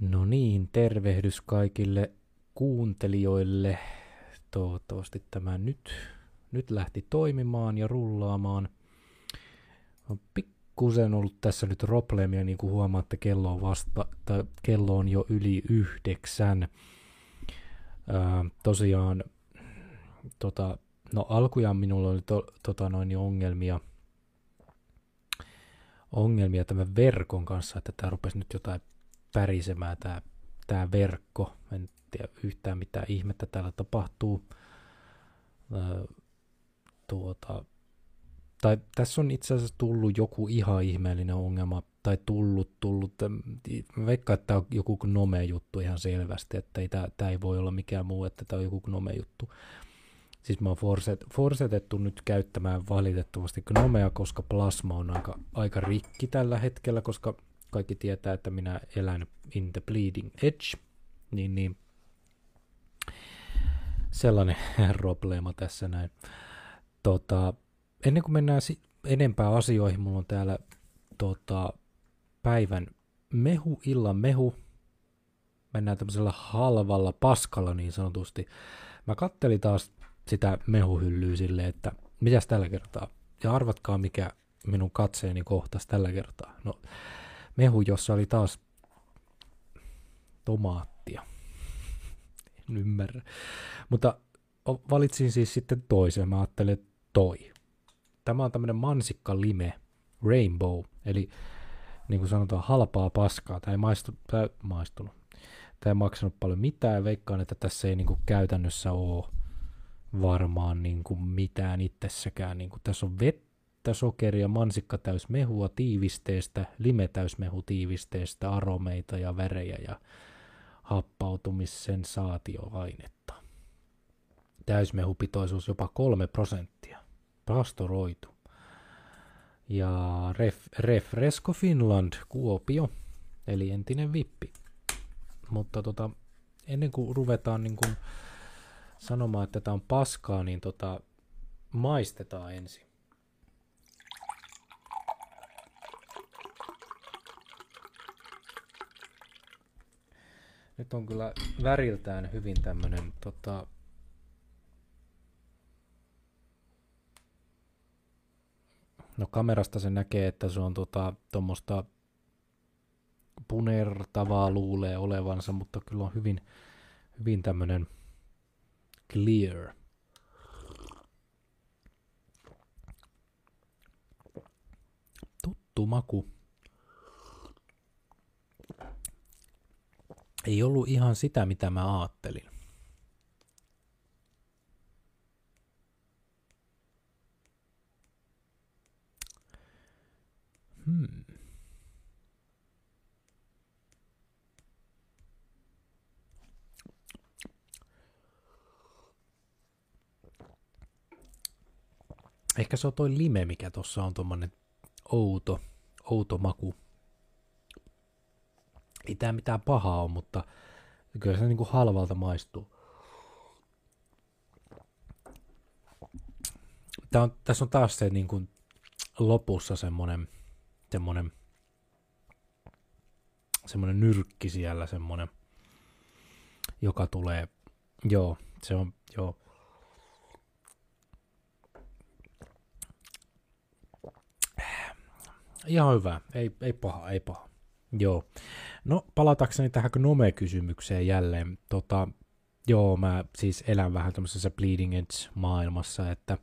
No niin, tervehdys kaikille kuuntelijoille. Toivottavasti tämä nyt, nyt lähti toimimaan ja rullaamaan. On pikkusen ollut tässä nyt probleemia, niin kuin huomaatte, kello on, vasta, tai kello on jo yli yhdeksän. Ää, tosiaan, tota, no alkujaan minulla oli to, tota noin ongelmia, ongelmia tämän verkon kanssa, että tämä rupesi nyt jotain pärisemään tämä, tämä verkko. En tiedä yhtään mitä ihmettä täällä tapahtuu. Öö, tuota, tai tässä on itse asiassa tullut joku ihan ihmeellinen ongelma, tai tullut, tullut, veikka, että tämä on joku nome-juttu ihan selvästi, että ei, tämä, tämä ei voi olla mikään muu, että tämä on joku nome-juttu. Siis mä oon forset, forsetettu nyt käyttämään valitettavasti Gnomea, koska plasma on aika, aika rikki tällä hetkellä, koska kaikki tietää, että minä elän in the bleeding edge, niin, niin sellainen probleema tässä näin. Tota, ennen kuin mennään si- enempää asioihin, mulla on täällä tota, päivän mehu, illan mehu. Mennään tämmöisellä halvalla paskalla niin sanotusti. Mä kattelin taas sitä mehuhyllyä silleen, että mitäs tällä kertaa. Ja arvatkaa, mikä minun katseeni kohtas tällä kertaa. No, mehu, jossa oli taas tomaattia. en ymmärrä. Mutta valitsin siis sitten toisen. Mä ajattelin, että toi. Tämä on tämmöinen mansikka lime, rainbow, eli niin kuin sanotaan halpaa paskaa. Tämä ei maistu, tämä maistunut. Tämä ei maksanut paljon mitään veikkaan, että tässä ei niin kuin käytännössä ole varmaan niin kuin mitään itsessäkään. Niin kuin tässä on vettä vettä, sokeria, mansikka täys mehua tiivisteestä, lime täys mehu tiivisteestä, aromeita ja värejä ja happautumissensaatioainetta. Täysmehupitoisuus jopa kolme prosenttia. Pastoroitu. Ja Ref, Refresco Finland, Kuopio, eli entinen vippi. Mutta tota, ennen kuin ruvetaan niin kuin sanomaan, että tämä on paskaa, niin tota, maistetaan ensin. Nyt on kyllä väriltään hyvin tämmönen tota, No kamerasta se näkee, että se on tota, tuommoista punertavaa luulee olevansa, mutta kyllä on hyvin, hyvin tämmönen clear. Tuttu maku. Ei ollut ihan sitä, mitä mä ajattelin. Hmm. Ehkä se on toi lime, mikä tuossa on tuommoinen outo, outo maku ei tämä mitään pahaa ole, mutta kyllä se niin kuin halvalta maistuu. Tää on, tässä on taas se niin kuin lopussa semmoinen, semmoinen, semmoinen nyrkki siellä, semmoinen, joka tulee, joo, se on, joo. Ihan hyvä, ei, ei paha, ei paha. Joo. No, palatakseni tähän Gnome-kysymykseen jälleen. Tota, joo, mä siis elän vähän tämmöisessä bleeding edge-maailmassa, että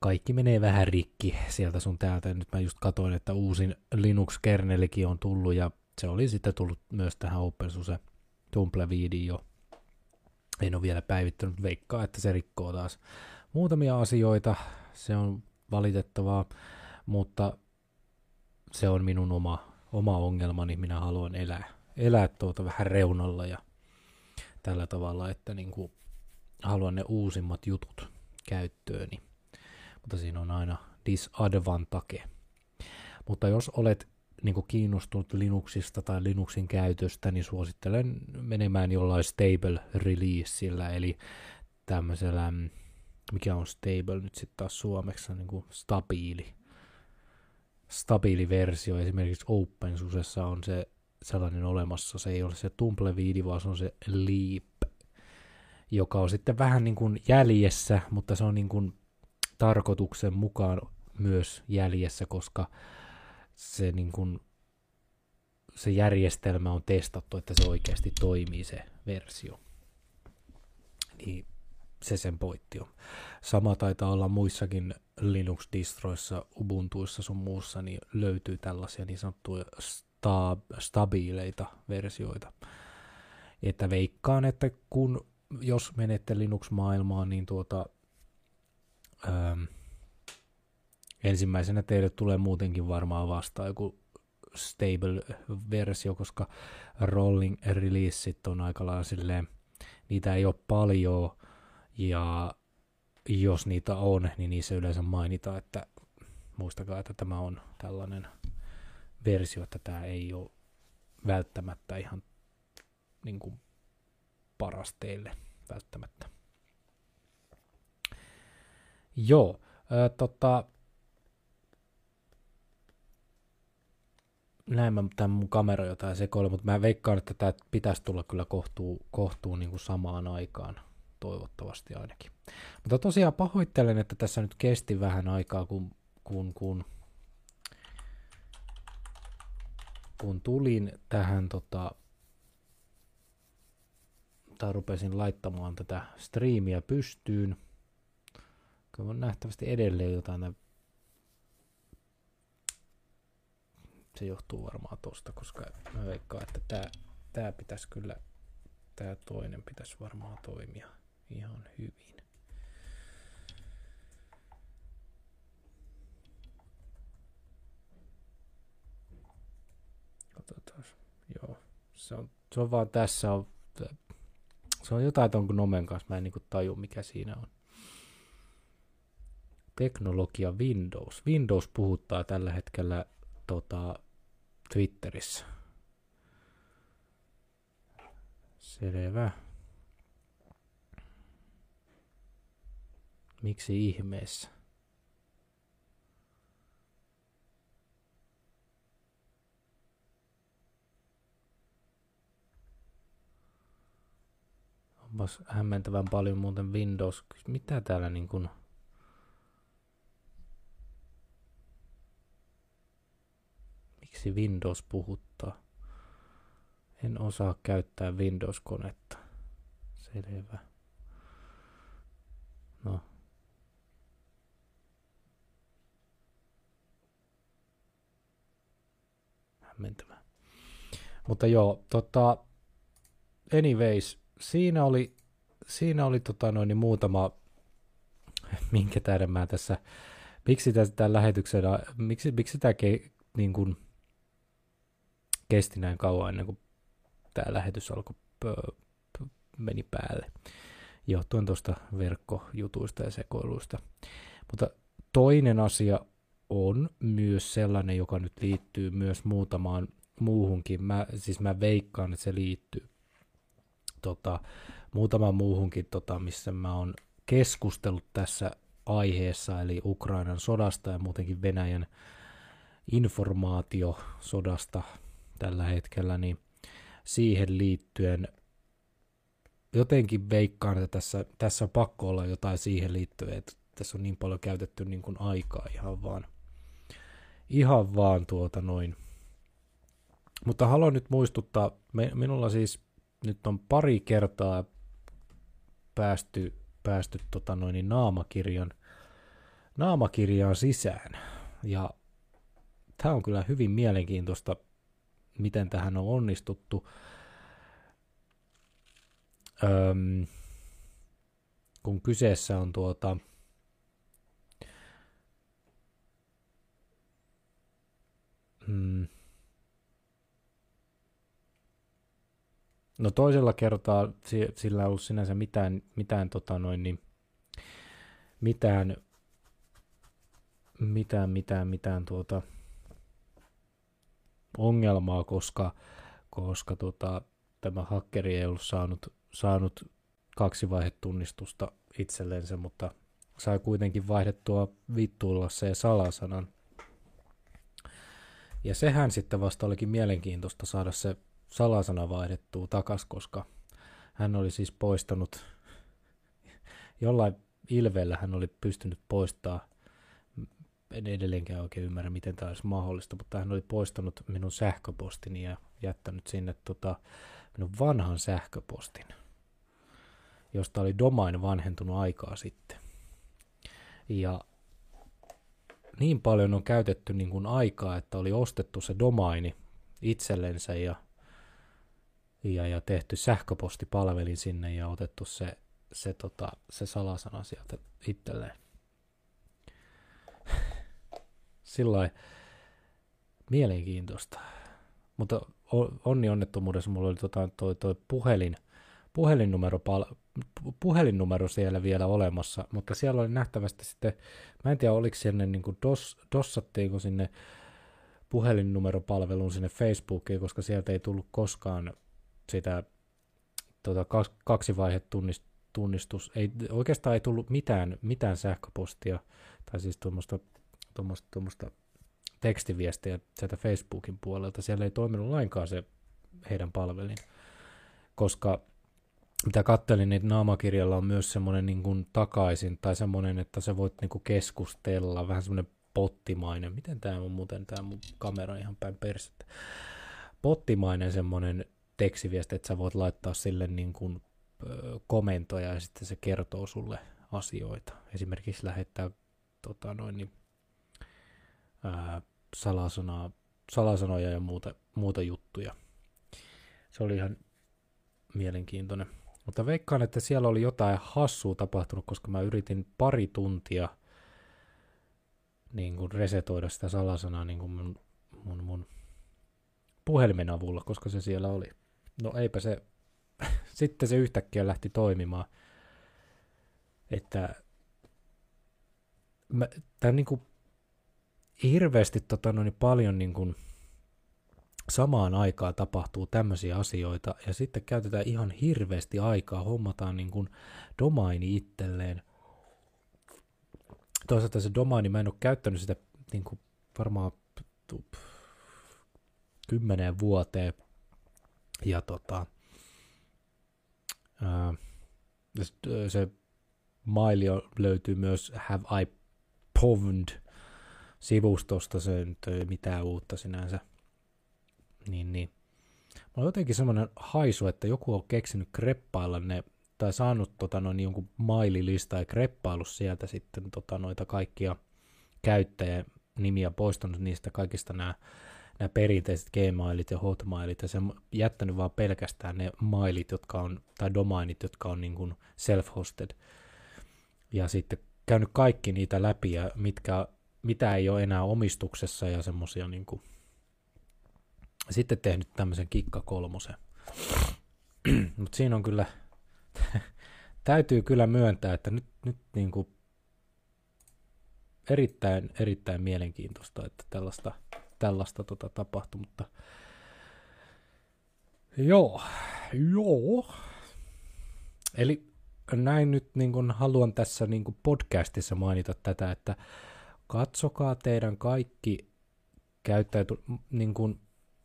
kaikki menee vähän rikki sieltä sun täältä. Nyt mä just katoin, että uusin Linux-kernelikin on tullut, ja se oli sitten tullut myös tähän OpenSUSE Tumbleweediin jo. En ole vielä päivittänyt, veikkaa, että se rikkoo taas muutamia asioita. Se on valitettavaa, mutta se on minun oma oma ongelmani, minä haluan elää, elää tuota vähän reunalla ja tällä tavalla, että niin kuin haluan ne uusimmat jutut käyttööni. Mutta siinä on aina disadvantage. Mutta jos olet niin kuin kiinnostunut Linuxista tai Linuxin käytöstä, niin suosittelen menemään jollain stable releaseillä, eli tämmöisellä, mikä on stable nyt sitten taas suomeksi, niin kuin stabiili stabiili versio, esimerkiksi OpenSUSessa on se sellainen olemassa. Se ei ole se Tumbleweed, vaan se on se Leap, joka on sitten vähän niin kuin jäljessä, mutta se on niin kuin tarkoituksen mukaan myös jäljessä, koska se, niin kuin, se järjestelmä on testattu, että se oikeasti toimii se versio. Niin se sen pointti on. Sama taitaa olla muissakin Linux-distroissa, Ubuntuissa sun muussa, niin löytyy tällaisia niin sanottuja sta- stabiileita versioita. Että veikkaan, että kun, jos menette Linux-maailmaan, niin tuota, ähm, ensimmäisenä teille tulee muutenkin varmaan vastaan joku stable-versio, koska rolling releaseit on aika lailla silleen, niitä ei ole paljon, ja jos niitä on, niin niissä yleensä mainitaan, että muistakaa, että tämä on tällainen versio, että tämä ei ole välttämättä ihan niin kuin paras teille välttämättä. Joo, ää, tota, näin mä tämän mun kamera jotain sekoilu, mutta mä veikkaan, että tämä pitäisi tulla kyllä kohtuu, kohtuu niin kuin samaan aikaan, toivottavasti ainakin. Mutta tosiaan pahoittelen, että tässä nyt kesti vähän aikaa, kun, kun, kun, kun tulin tähän tota, tai rupesin laittamaan tätä striimiä pystyyn. Kyllä on nähtävästi edelleen jotain. Se johtuu varmaan tosta, koska mä veikkaan, että tää, tää pitäisi kyllä, tää toinen pitäisi varmaan toimia ihan hyvin. Katsotaan. Joo. Se on, se on vaan tässä on, se on jotain ton Nomen kanssa, mä en niinku taju mikä siinä on. Teknologia Windows. Windows puhuttaa tällä hetkellä tota, Twitterissä. Selvä. Miksi ihmeessä? Onpas hämmentävän paljon muuten Windows. Mitä täällä niin kuin... Miksi Windows puhuttaa? En osaa käyttää Windows-konetta. Selvä. No. Hämmentävää. Mutta joo, tota, anyways, siinä oli, siinä oli tota noin, niin muutama, minkä tähden mä tässä, miksi tämän lähetyksen, miksi, miksi tämä ke, niin kuin, kesti näin kauan ennen kuin tämä lähetys alkoi, meni päälle, johtuen tuosta verkkojutuista ja sekoiluista. Mutta toinen asia on myös sellainen, joka nyt liittyy myös muutamaan muuhunkin. Mä, siis mä veikkaan, että se liittyy tota, muutama muuhunkin, tota, missä mä oon keskustellut tässä aiheessa, eli Ukrainan sodasta ja muutenkin Venäjän informaatiosodasta tällä hetkellä, niin siihen liittyen jotenkin veikkaan, että tässä, tässä on pakko olla jotain siihen liittyen, että tässä on niin paljon käytetty niin kuin aikaa ihan vaan, ihan vaan tuota noin. Mutta haluan nyt muistuttaa, me, minulla siis nyt on pari kertaa päästy, päästy tota noin, niin naamakirjan, naamakirjaan sisään. Ja tämä on kyllä hyvin mielenkiintoista, miten tähän on onnistuttu. Öm, kun kyseessä on tuota, hmm, No toisella kertaa sillä ei ollut sinänsä mitään, mitään, tota noin, niin, mitään, mitään, mitään, mitään tuota, ongelmaa, koska, koska tota, tämä hakkeri ei ollut saanut, saanut kaksi vaihetunnistusta itsellensä, mutta sai kuitenkin vaihdettua vittuilla se salasanan. Ja sehän sitten vasta olikin mielenkiintoista saada se salasana vaihdettua takas, koska hän oli siis poistanut, jollain ilveellä hän oli pystynyt poistaa, en edelleenkään oikein ymmärrä, miten tämä olisi mahdollista, mutta hän oli poistanut minun sähköpostini ja jättänyt sinne tota, minun vanhan sähköpostin, josta oli domain vanhentunut aikaa sitten. Ja niin paljon on käytetty niin kuin aikaa, että oli ostettu se domaini itsellensä ja, ja, ja tehty sähköpostipalvelin sinne ja otettu se, se, tota, se salasana sieltä itselleen. Sillä mielenkiintoista. Mutta onni onnettomuudessa mulla oli tota, toi, toi puhelin, puhelinnumero, puhelinnumero siellä vielä olemassa, mutta siellä oli nähtävästi sitten, mä en tiedä oliko sinne niin kuin dos, dossattiinko sinne puhelinnumeropalveluun sinne Facebookiin, koska sieltä ei tullut koskaan sitä tota, kaksi tunnistus, ei, oikeastaan ei tullut mitään, mitään sähköpostia, tai siis tuommoista tuommoista tekstiviestejä sieltä Facebookin puolelta. Siellä ei toiminut lainkaan se heidän palvelin, koska mitä kattelin, niin naamakirjalla on myös semmoinen niin kuin takaisin, tai semmoinen, että sä voit niin kuin keskustella, vähän semmoinen pottimainen, miten tämä on muuten, tämä mun kamera ihan päin persettä, pottimainen semmoinen tekstiviesti, että sä voit laittaa sille niin kuin, komentoja ja sitten se kertoo sulle asioita. Esimerkiksi lähettää tota noin, niin, ää, salasanaa, salasanoja ja muuta, muuta juttuja. Se oli ihan mielenkiintoinen. Mutta veikkaan, että siellä oli jotain hassua tapahtunut, koska mä yritin pari tuntia niin kuin resetoida sitä salasanaa niin kuin mun, mun, mun puhelimen avulla, koska se siellä oli. No eipä se, sitten se yhtäkkiä lähti toimimaan. Että mä, tämä niin kuin hirveästi tota, no, niin paljon niin kuin, samaan aikaan tapahtuu tämmöisiä asioita, ja sitten käytetään ihan hirveästi aikaa, hommataan niin kuin domaini itselleen. Toisaalta se domaini, mä en ole käyttänyt sitä niin kuin varmaan kymmeneen vuoteen, ja tota, ää, se maili löytyy myös Have I Poved sivustosta, se ei mitään uutta sinänsä niin, niin. Mulla on jotenkin semmoinen haisu, että joku on keksinyt kreppailla ne, tai saanut tota, noin, jonkun maililista ja kreppaillut sieltä sitten tota, noita kaikkia käyttäjän nimiä, poistanut niistä kaikista nämä nämä perinteiset Gmailit ja Hotmailit, ja se on jättänyt vaan pelkästään ne mailit, jotka on, tai domainit, jotka on niin kuin self-hosted. Ja sitten käynyt kaikki niitä läpi, ja mitkä, mitä ei ole enää omistuksessa, ja semmoisia niin kuin sitten tehnyt tämmöisen kikka kolmosen. Mutta siinä on kyllä, täytyy kyllä myöntää, että nyt, nyt niin kuin erittäin, erittäin mielenkiintoista, että tällaista, tällaista tota tapahtui, mutta joo, joo. Eli näin nyt niin kuin haluan tässä niin kuin podcastissa mainita tätä, että katsokaa teidän kaikki käyttäjät, niin kuin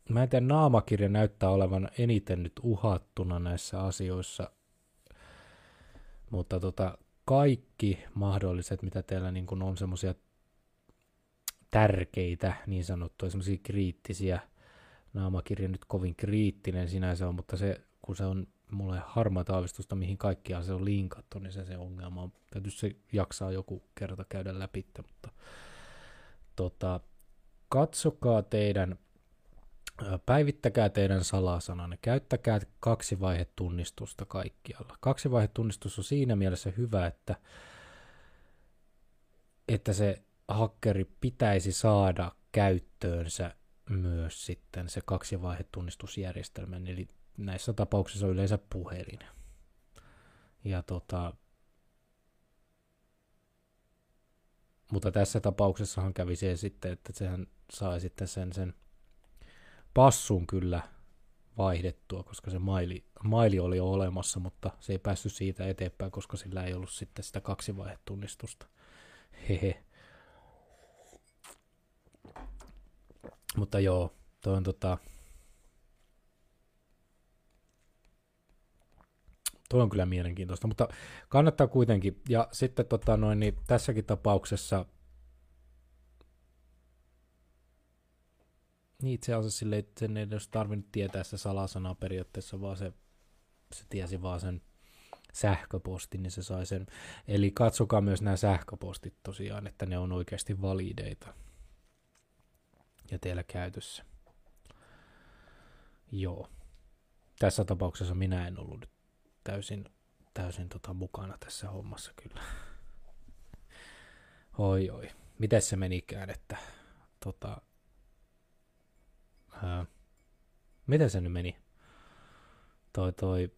mä en tiedä, naamakirja näyttää olevan eniten nyt uhattuna näissä asioissa, mutta tota, kaikki mahdolliset, mitä teillä niin kun on semmoisia tärkeitä, niin sanottuja, semmoisia kriittisiä, naamakirja nyt kovin kriittinen sinänsä on, mutta se, kun se on mulle harmaa aavistusta, mihin kaikkiaan se on linkattu, niin se se ongelma on. Täytyy se jaksaa joku kerta käydä läpi, mutta tota, katsokaa teidän Päivittäkää teidän salasananne, käyttäkää kaksivaihetunnistusta kaikkialla. Kaksivaihetunnistus on siinä mielessä hyvä, että, että se hakkeri pitäisi saada käyttöönsä myös sitten se kaksivaihetunnistusjärjestelmä, eli näissä tapauksissa on yleensä puhelin. Ja tota, mutta tässä tapauksessahan kävi se sitten, että sehän sai sitten sen, sen passun kyllä vaihdettua, koska se maili, maili oli jo olemassa, mutta se ei päässyt siitä eteenpäin, koska sillä ei ollut sitten sitä kaksivaihetunnistusta. Hehe. Mutta joo, toi on tota, Tuo on kyllä mielenkiintoista, mutta kannattaa kuitenkin. Ja sitten tota noin, niin tässäkin tapauksessa niin itse asiassa sille, että sen ei olisi tarvinnut tietää sitä salasanaa periaatteessa, vaan se, se tiesi vaan sen sähköpostin, niin se sai sen. Eli katsokaa myös nämä sähköpostit tosiaan, että ne on oikeasti valideita ja teillä käytössä. Joo. Tässä tapauksessa minä en ollut täysin, täysin tota mukana tässä hommassa kyllä. Oi oi. Miten se menikään, että tota, ää, miten se nyt meni? Toi toi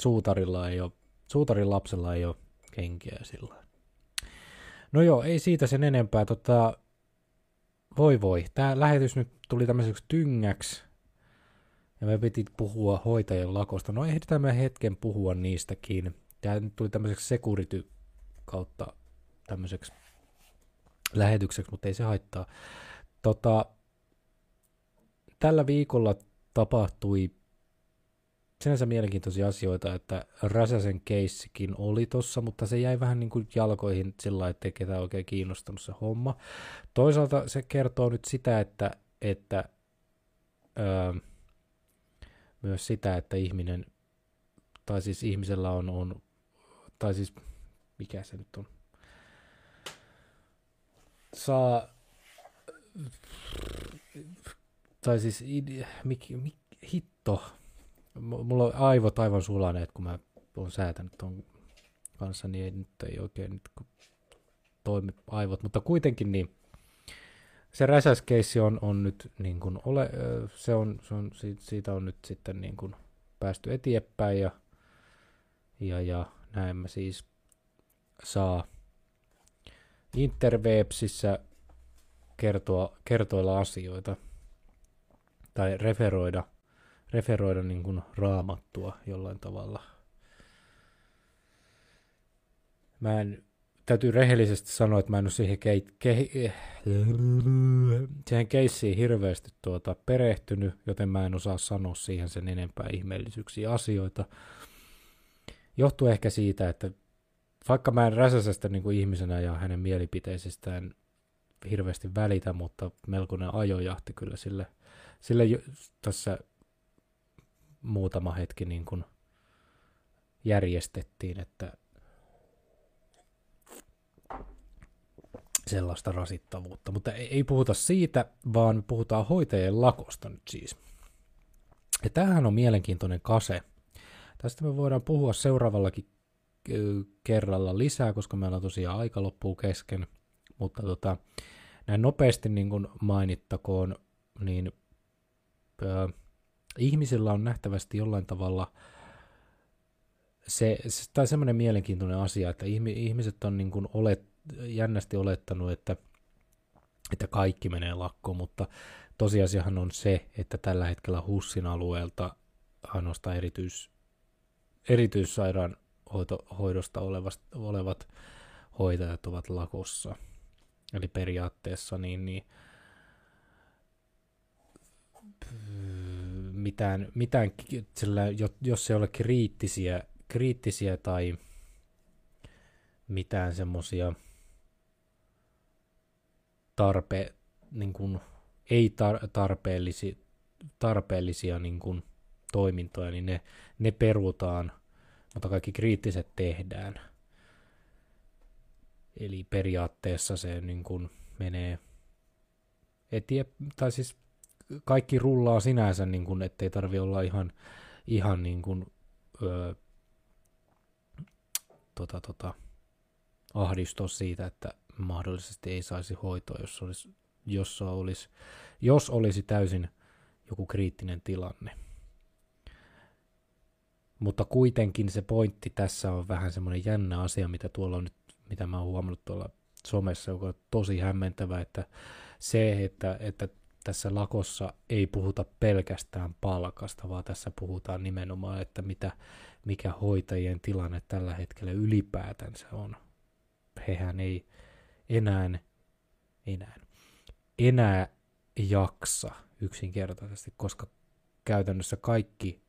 suutarilla ei ole, suutarin lapsella ei ole kenkiä sillä No joo, ei siitä sen enempää. Tota, voi voi, tämä lähetys nyt tuli tämmöiseksi tyngäksi. Ja me piti puhua hoitajien lakosta. No ehditään me hetken puhua niistäkin. Tämä nyt tuli tämmöiseksi security kautta tämmöiseksi lähetykseksi, mutta ei se haittaa. Tota, tällä viikolla tapahtui sinänsä mielenkiintoisia asioita, että Räsäsen keissikin oli tossa, mutta se jäi vähän niin kuin jalkoihin sillä että ei ketään oikein kiinnostanut se homma. Toisaalta se kertoo nyt sitä, että, että öö, myös sitä, että ihminen, tai siis ihmisellä on, on tai siis mikä se nyt on, saa, tai siis mik, mik, hitto, mulla on aivot aivan sulaneet, kun mä oon säätänyt ton kanssa, niin ei, nyt ei oikein nyt toimi aivot, mutta kuitenkin niin se räsäskeissi on, on nyt niin kuin ole, se on, se on, siitä on nyt sitten niin kuin päästy eteenpäin ja, ja, ja näin mä siis saa interwebsissä kertoa, kertoilla asioita tai referoida, referoida niin kuin raamattua jollain tavalla. Mä en täytyy rehellisesti sanoa, että mä en ole siihen, kei, ke, siihen keissiin hirveästi tuota perehtynyt, joten mä en osaa sanoa siihen sen enempää ihmeellisyyksiä asioita. Johtuu ehkä siitä, että vaikka mä en Räsäsestä niin kuin ihmisenä ja hänen mielipiteisistään hirveästi välitä, mutta melkoinen ajojahti kyllä sille, sille tässä muutama hetki niin kuin järjestettiin, että sellaista rasittavuutta. Mutta ei, ei puhuta siitä, vaan puhutaan hoitajien lakosta nyt siis. Ja tämähän on mielenkiintoinen kase. Tästä me voidaan puhua seuraavallakin kerralla lisää, koska meillä on tosiaan aika loppuu kesken. Mutta tota, näin nopeasti niin kuin mainittakoon, niin ö, ihmisillä on nähtävästi jollain tavalla se, se tai semmoinen mielenkiintoinen asia, että ihmiset on niin kuin olet, jännästi olettanut, että, että kaikki menee lakkoon, mutta tosiasiahan on se, että tällä hetkellä HUSSin alueelta ainoastaan erityis, erityissairaanhoidosta olevat hoitajat ovat lakossa. Eli periaatteessa niin, niin mitään, mitään sillä, jos ei ole kriittisiä, kriittisiä tai mitään semmoisia tarpe, niin kuin, ei tar, tarpeellisi, tarpeellisia niin kuin, toimintoja, niin ne, ne perutaan, mutta kaikki kriittiset tehdään. Eli periaatteessa se niin kuin, menee etie, tai siis kaikki rullaa sinänsä, niin kuin, ettei tarvi olla ihan, ihan niin kuin, öö, tota, tota, ahdistua siitä, että mahdollisesti ei saisi hoitoa, jos olisi, jos olisi, jos olisi täysin joku kriittinen tilanne. Mutta kuitenkin se pointti tässä on vähän semmoinen jännä asia, mitä tuolla on nyt, mitä mä oon huomannut tuolla somessa, joka on tosi hämmentävä, että se, että, että tässä lakossa ei puhuta pelkästään palkasta, vaan tässä puhutaan nimenomaan, että mitä, mikä hoitajien tilanne tällä hetkellä ylipäätänsä on. Hehän ei enää enää, enää jaksa yksinkertaisesti, koska käytännössä kaikki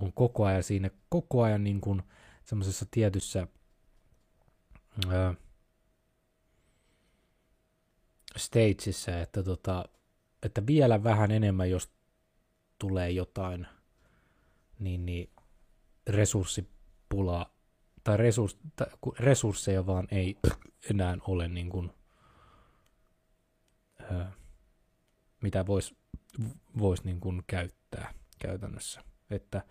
on koko ajan siinä, koko ajan niin kuin semmoisessa tietyssä ää, stageissa, että, tota, että vielä vähän enemmän, jos tulee jotain, niin, niin resurssipulaa tai, resurs, tai resursseja vaan ei enää ole niin kuin, ää, mitä voisi vois niin käyttää käytännössä. Että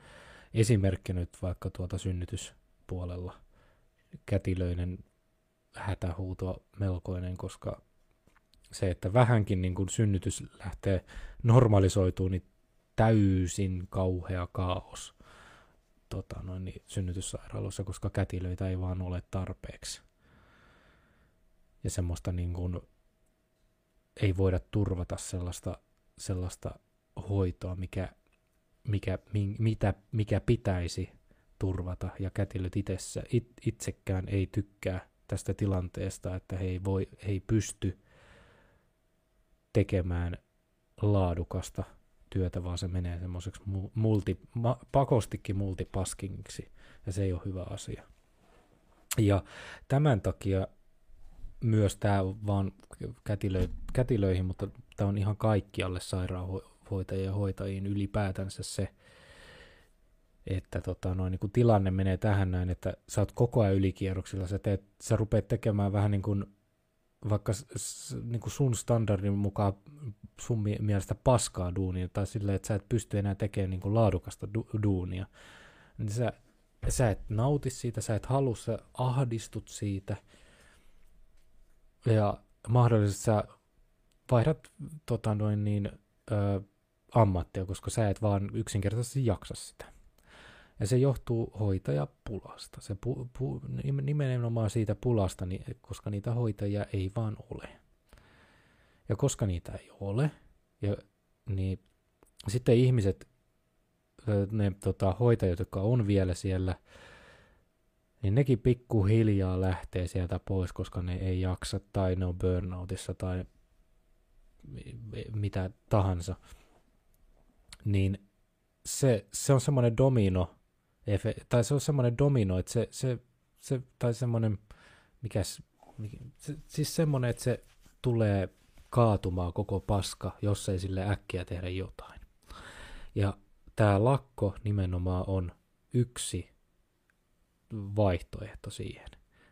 esimerkki nyt vaikka tuota synnytyspuolella kätilöinen hätähuuto melkoinen, koska se, että vähänkin niin kuin synnytys lähtee normalisoitumaan, niin täysin kauhea kaos tota, noin, niin synnytyssairaaloissa, koska kätilöitä ei vaan ole tarpeeksi. Ja semmoista niin kuin, ei voida turvata sellaista, sellaista hoitoa, mikä, mikä, mi, mitä, mikä pitäisi turvata, ja kätilöt itsessä, it, itsekään ei tykkää tästä tilanteesta, että he ei, voi, he ei pysty tekemään laadukasta työtä, vaan se menee semmoiseksi multi, pakostikin multipaskingiksi, ja se ei ole hyvä asia. Ja tämän takia myös tämä vaan kätilö, kätilöihin, mutta tämä on ihan kaikkialle sairaanhoitajien ja hoitajiin ylipäätänsä se, että tota, noin, niin kuin tilanne menee tähän näin, että sä oot koko ajan ylikierroksilla, sä, teet, sä rupeat tekemään vähän niin kuin vaikka niin kuin sun standardin mukaan sun mielestä paskaa duunia, tai silleen, että sä et pysty enää tekemään niin kuin laadukasta du- duunia, niin sä, sä et nauti siitä, sä et halua, sä ahdistut siitä, ja mahdollisesti sä vaihdat tota noin niin, ö, ammattia, koska sä et vaan yksinkertaisesti jaksa sitä. Ja se johtuu hoitajapulasta. Se pu, pu, nimenomaan siitä pulasta, koska niitä hoitajia ei vaan ole. Ja koska niitä ei ole, ja, niin sitten ihmiset, ne tota, hoitajat, jotka on vielä siellä, niin nekin pikkuhiljaa lähtee sieltä pois, koska ne ei jaksa tai ne on burnoutissa tai mitä tahansa. Niin se, se on semmoinen domino, tai se on semmoinen domino, että se, se, se tai semmoinen, mikäs, mikä, se, siis semmoinen, että se tulee kaatumaan koko paska, jos ei sille äkkiä tehdä jotain. Ja tämä lakko nimenomaan on yksi vaihtoehto siihen.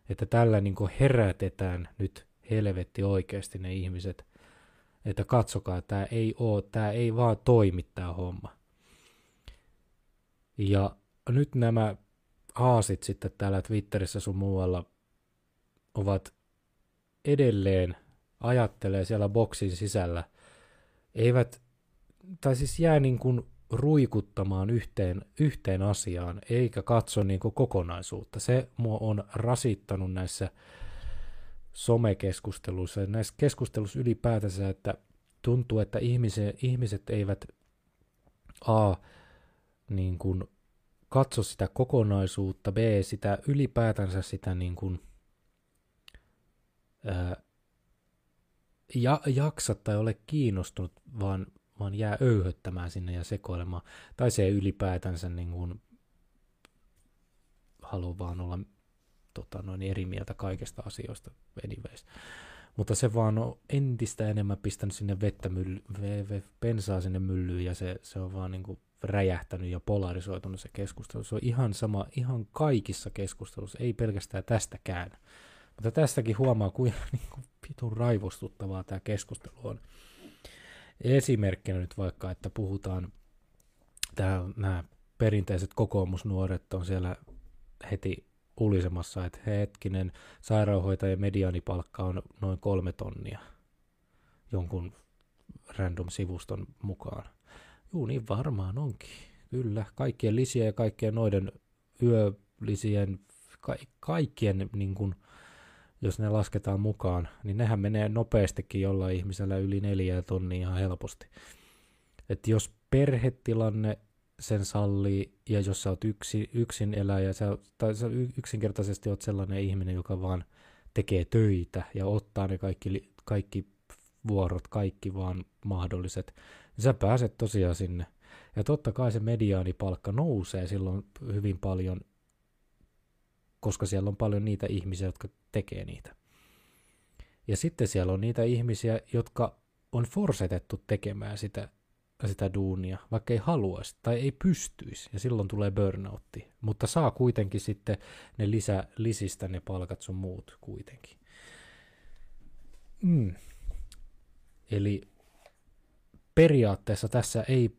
Että tällä niin herätetään nyt helvetti oikeasti ne ihmiset, että katsokaa, tämä ei oo, tämä ei vaan toimi tämä homma. Ja nyt nämä haasit sitten täällä Twitterissä sun muualla ovat edelleen ajattelee siellä boksin sisällä, eivät, tai siis jää niin kuin ruikuttamaan yhteen, yhteen asiaan, eikä katso niin kuin kokonaisuutta. Se mua on rasittanut näissä somekeskusteluissa, näissä keskusteluissa ylipäätänsä, että tuntuu, että ihmiset, ihmiset eivät A, niin kuin katso sitä kokonaisuutta, B, sitä ylipäätänsä sitä niin kuin, ää, ja, jaksa tai ole kiinnostunut, vaan, vaan jää öyhöttämään sinne ja sekoilemaan. Tai se ylipäätänsä niin kuin, haluaa vaan olla tota, noin eri mieltä kaikesta asioista anyways. Mutta se vaan on entistä enemmän pistänyt sinne vettä mylly, pensaa sinne myllyyn ja se, se on vaan niin kuin räjähtänyt ja polarisoitunut se keskustelu. Se on ihan sama ihan kaikissa keskusteluissa, ei pelkästään tästäkään. Mutta tästäkin huomaa, kuinka niin kuin vitun raivostuttavaa tämä keskustelu on. Esimerkkinä nyt vaikka, että puhutaan, tämä, nämä perinteiset kokoomusnuoret on siellä heti ulisemassa, että hetkinen, sairaanhoitajan medianipalkka on noin kolme tonnia jonkun random sivuston mukaan. Juu, niin varmaan onkin. Kyllä, kaikkien lisiä ja kaikkien noiden yölisien, ka- kaikkien niin kuin, jos ne lasketaan mukaan, niin nehän menee nopeastikin jollain ihmisellä yli neljä tonnia ihan helposti. Et jos perhetilanne sen sallii, ja jos sä oot yksi, yksin eläjä, sä, tai sä yksinkertaisesti oot sellainen ihminen, joka vaan tekee töitä ja ottaa ne kaikki, kaikki vuorot, kaikki vaan mahdolliset, niin sä pääset tosiaan sinne. Ja totta kai se mediaanipalkka nousee silloin hyvin paljon, koska siellä on paljon niitä ihmisiä, jotka tekee niitä. Ja sitten siellä on niitä ihmisiä, jotka on forsetettu tekemään sitä, sitä duunia, vaikka ei haluaisi tai ei pystyisi, ja silloin tulee burnoutti. Mutta saa kuitenkin sitten ne lisä, lisistä ne palkat sun muut kuitenkin. Mm. Eli periaatteessa tässä ei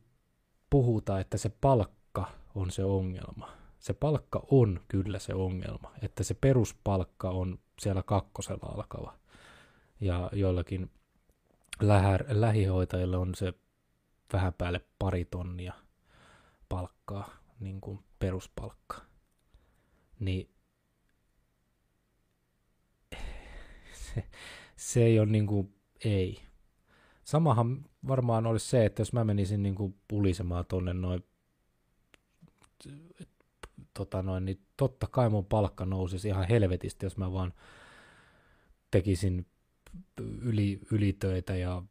puhuta, että se palkka on se ongelma. Se palkka on kyllä se ongelma, että se peruspalkka on siellä kakkosella alkava. Ja joillakin lähä, lähihoitajille on se vähän päälle pari tonnia palkkaa, niin kuin peruspalkka. Niin se, se ei ole niin kuin, ei. Samahan varmaan olisi se, että jos mä menisin niin kuin pulisemaan tonne noin, tota noin, niin totta kai mun palkka nousisi ihan helvetisti, jos mä vaan tekisin yli, ylitöitä ja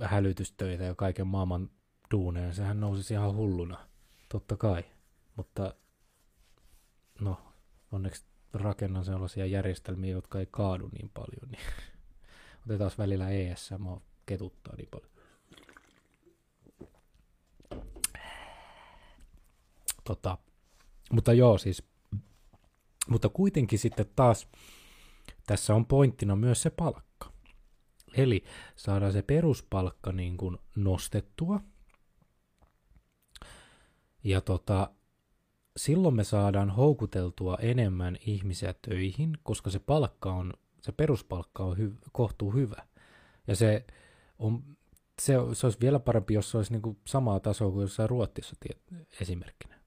hälytystöitä ja kaiken maailman duuneja. Sehän nousisi ihan hulluna, totta kai. Mutta no, onneksi rakennan sellaisia järjestelmiä, jotka ei kaadu niin paljon, niin otetaan välillä ES, mä ketuttaa niin paljon. Tota, mutta joo, siis, mutta kuitenkin sitten taas tässä on pointtina myös se palkka. Eli saadaan se peruspalkka niin kuin nostettua. Ja tota, silloin me saadaan houkuteltua enemmän ihmisiä töihin, koska se palkka on, se peruspalkka on hy, kohtuu hyvä. Ja se on, se, se olisi vielä parempi, jos se olisi niin kuin samaa tasoa kuin jossain Ruotsissa esimerkkinä.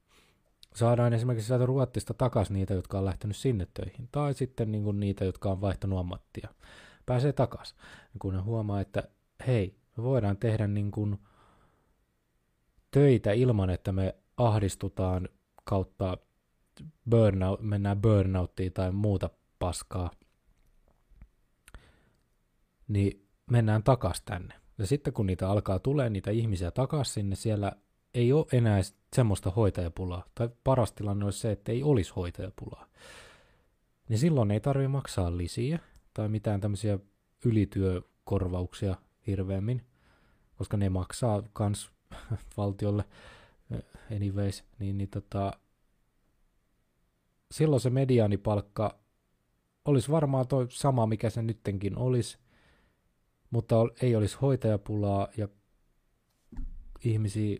Saadaan esimerkiksi sieltä Ruotsista takaisin niitä, jotka on lähtenyt sinne töihin, tai sitten niin kuin niitä, jotka on vaihtanut ammattia. Pääsee takaisin, kun ne huomaa, että hei, me voidaan tehdä niin kuin töitä ilman, että me ahdistutaan kautta burnout, mennään burnouttiin tai muuta paskaa, niin mennään takaisin tänne. Ja sitten kun niitä alkaa tulee niitä ihmisiä takaisin sinne, siellä ei ole enää semmoista hoitajapulaa. Tai paras tilanne olisi se, että ei olisi hoitajapulaa. Niin silloin ei tarvitse maksaa lisiä tai mitään tämmöisiä ylityökorvauksia hirveämmin, koska ne maksaa kans valtiolle anyways, niin, niin tota, silloin se mediaanipalkka olisi varmaan toi sama, mikä se nyttenkin olisi, mutta ei olisi hoitajapulaa ja ihmisiä,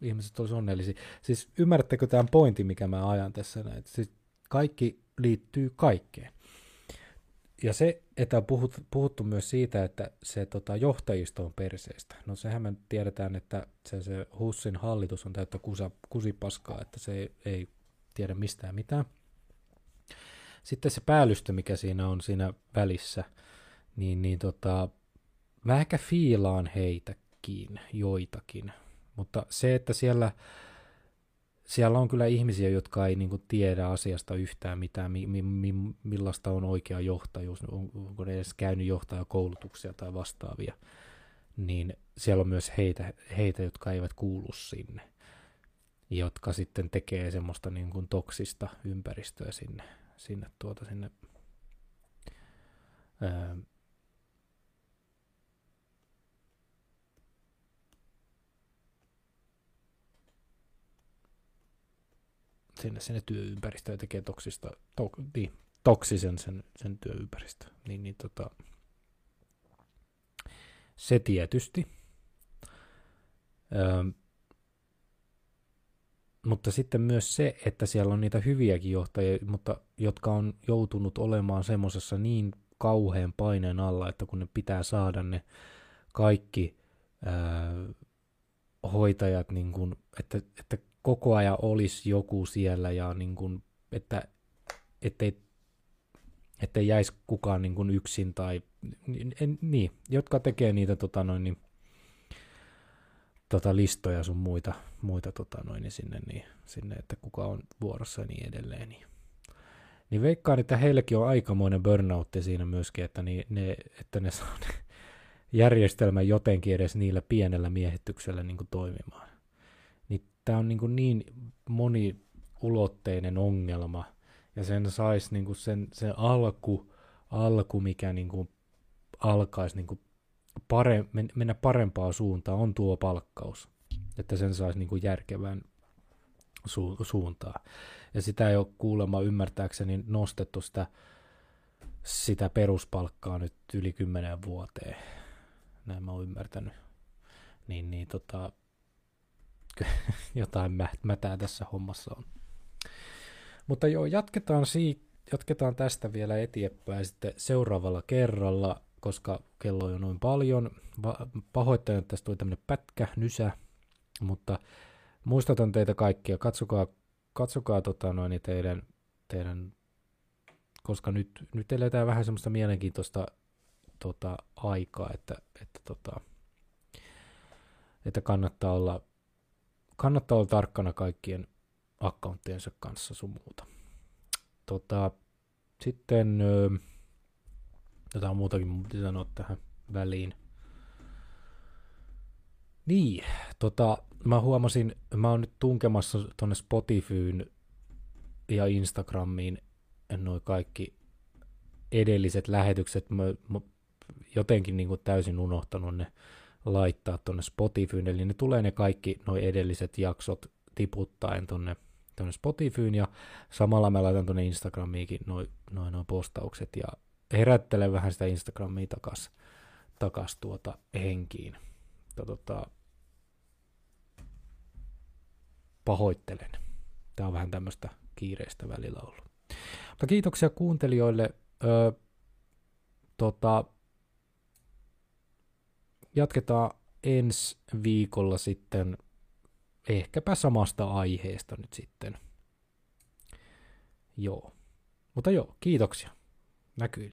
ihmiset olisi onnellisia. Siis ymmärrättekö tämän pointin, mikä mä ajan tässä näin? Siis kaikki liittyy kaikkeen. Ja se, että on puhut, puhuttu myös siitä, että se tota, johtajisto on perseestä. No sehän me tiedetään, että se, se Hussin hallitus on täyttä kusa, kusipaskaa, että se ei, ei tiedä mistään mitään. Sitten se päällystö, mikä siinä on siinä välissä, niin, niin tota, mä ehkä fiilaan heitäkin, joitakin. Mutta se, että siellä, siellä on kyllä ihmisiä, jotka ei niin tiedä asiasta yhtään mitään, mi, mi, mi, millaista on oikea johtajuus, on, onko ne edes käynyt johtajakoulutuksia tai vastaavia, niin siellä on myös heitä, heitä jotka eivät kuulu sinne, jotka sitten tekee semmoista niin kuin toksista ympäristöä sinne, sinne, tuota, sinne ää, sinne, sinne työympäristöön ja tekee toksista, to, niin, toksisen sen, sen työympäristö. Niin, niin tota, se tietysti. Öö, mutta sitten myös se, että siellä on niitä hyviäkin johtajia, mutta jotka on joutunut olemaan semmoisessa niin kauhean paineen alla, että kun ne pitää saada ne kaikki ää, hoitajat, niin kun, että, että koko ajan olisi joku siellä ja niin kuin, että ettei, ettei jäisi kukaan niin kuin yksin tai en, niin, jotka tekee niitä tota noin, niin, tota listoja sun muita, muita tota noin, niin sinne, niin, sinne, että kuka on vuorossa ja niin edelleen. Niin, Niin veikkaan, että heillekin on aikamoinen burnoutti siinä myöskin, että, niin ne, että ne saa ne järjestelmän jotenkin edes niillä pienellä miehityksellä niin kuin toimimaan. Tämä on niin, niin moniulotteinen ongelma, ja sen saisi niin sen, sen alku, alku, mikä niin kuin alkaisi niin kuin pare, mennä parempaa suuntaan, on tuo palkkaus. Että sen saisi niin järkevään su, suuntaan. Ja sitä ei ole kuulemma ymmärtääkseni nostettu sitä, sitä peruspalkkaa nyt yli kymmenen vuoteen. Näin mä oon ymmärtänyt. Niin, niin tota, jotain mä, mätää tässä hommassa on. Mutta joo, jatketaan, siitä, jatketaan tästä vielä eteenpäin sitten seuraavalla kerralla, koska kello on jo noin paljon. Pahoittelen, että tästä tuli tämmöinen pätkä, nysä, mutta muistutan teitä kaikkia, katsokaa, katsokaa tota noin teidän, teidän, koska nyt, nyt eletään vähän semmoista mielenkiintoista tota, aikaa, että, että, tota, että kannattaa olla, kannattaa olla tarkkana kaikkien accounttiensa kanssa sun muuta. Tota, sitten jotain muutakin mun piti sanoa tähän väliin. Niin, tota, mä huomasin, mä oon nyt tunkemassa tonne Spotifyyn ja Instagramiin noin kaikki edelliset lähetykset. Mä, mä jotenkin niin kuin täysin unohtanut ne laittaa tonne Spotifyyn, eli ne tulee ne kaikki noin edelliset jaksot tiputtaen tonne, tonne Spotifyyn, ja samalla mä laitan tonne Instagramiinkin noin noi, noi postaukset, ja herättelen vähän sitä Instagramia takas, takas tuota henkiin. Tota, pahoittelen. Tämä on vähän tämmöistä kiireistä välillä ollut. Mutta kiitoksia kuuntelijoille. Öö, tota, jatketaan ensi viikolla sitten ehkäpä samasta aiheesta nyt sitten. Joo. Mutta joo, kiitoksia. Näkyy.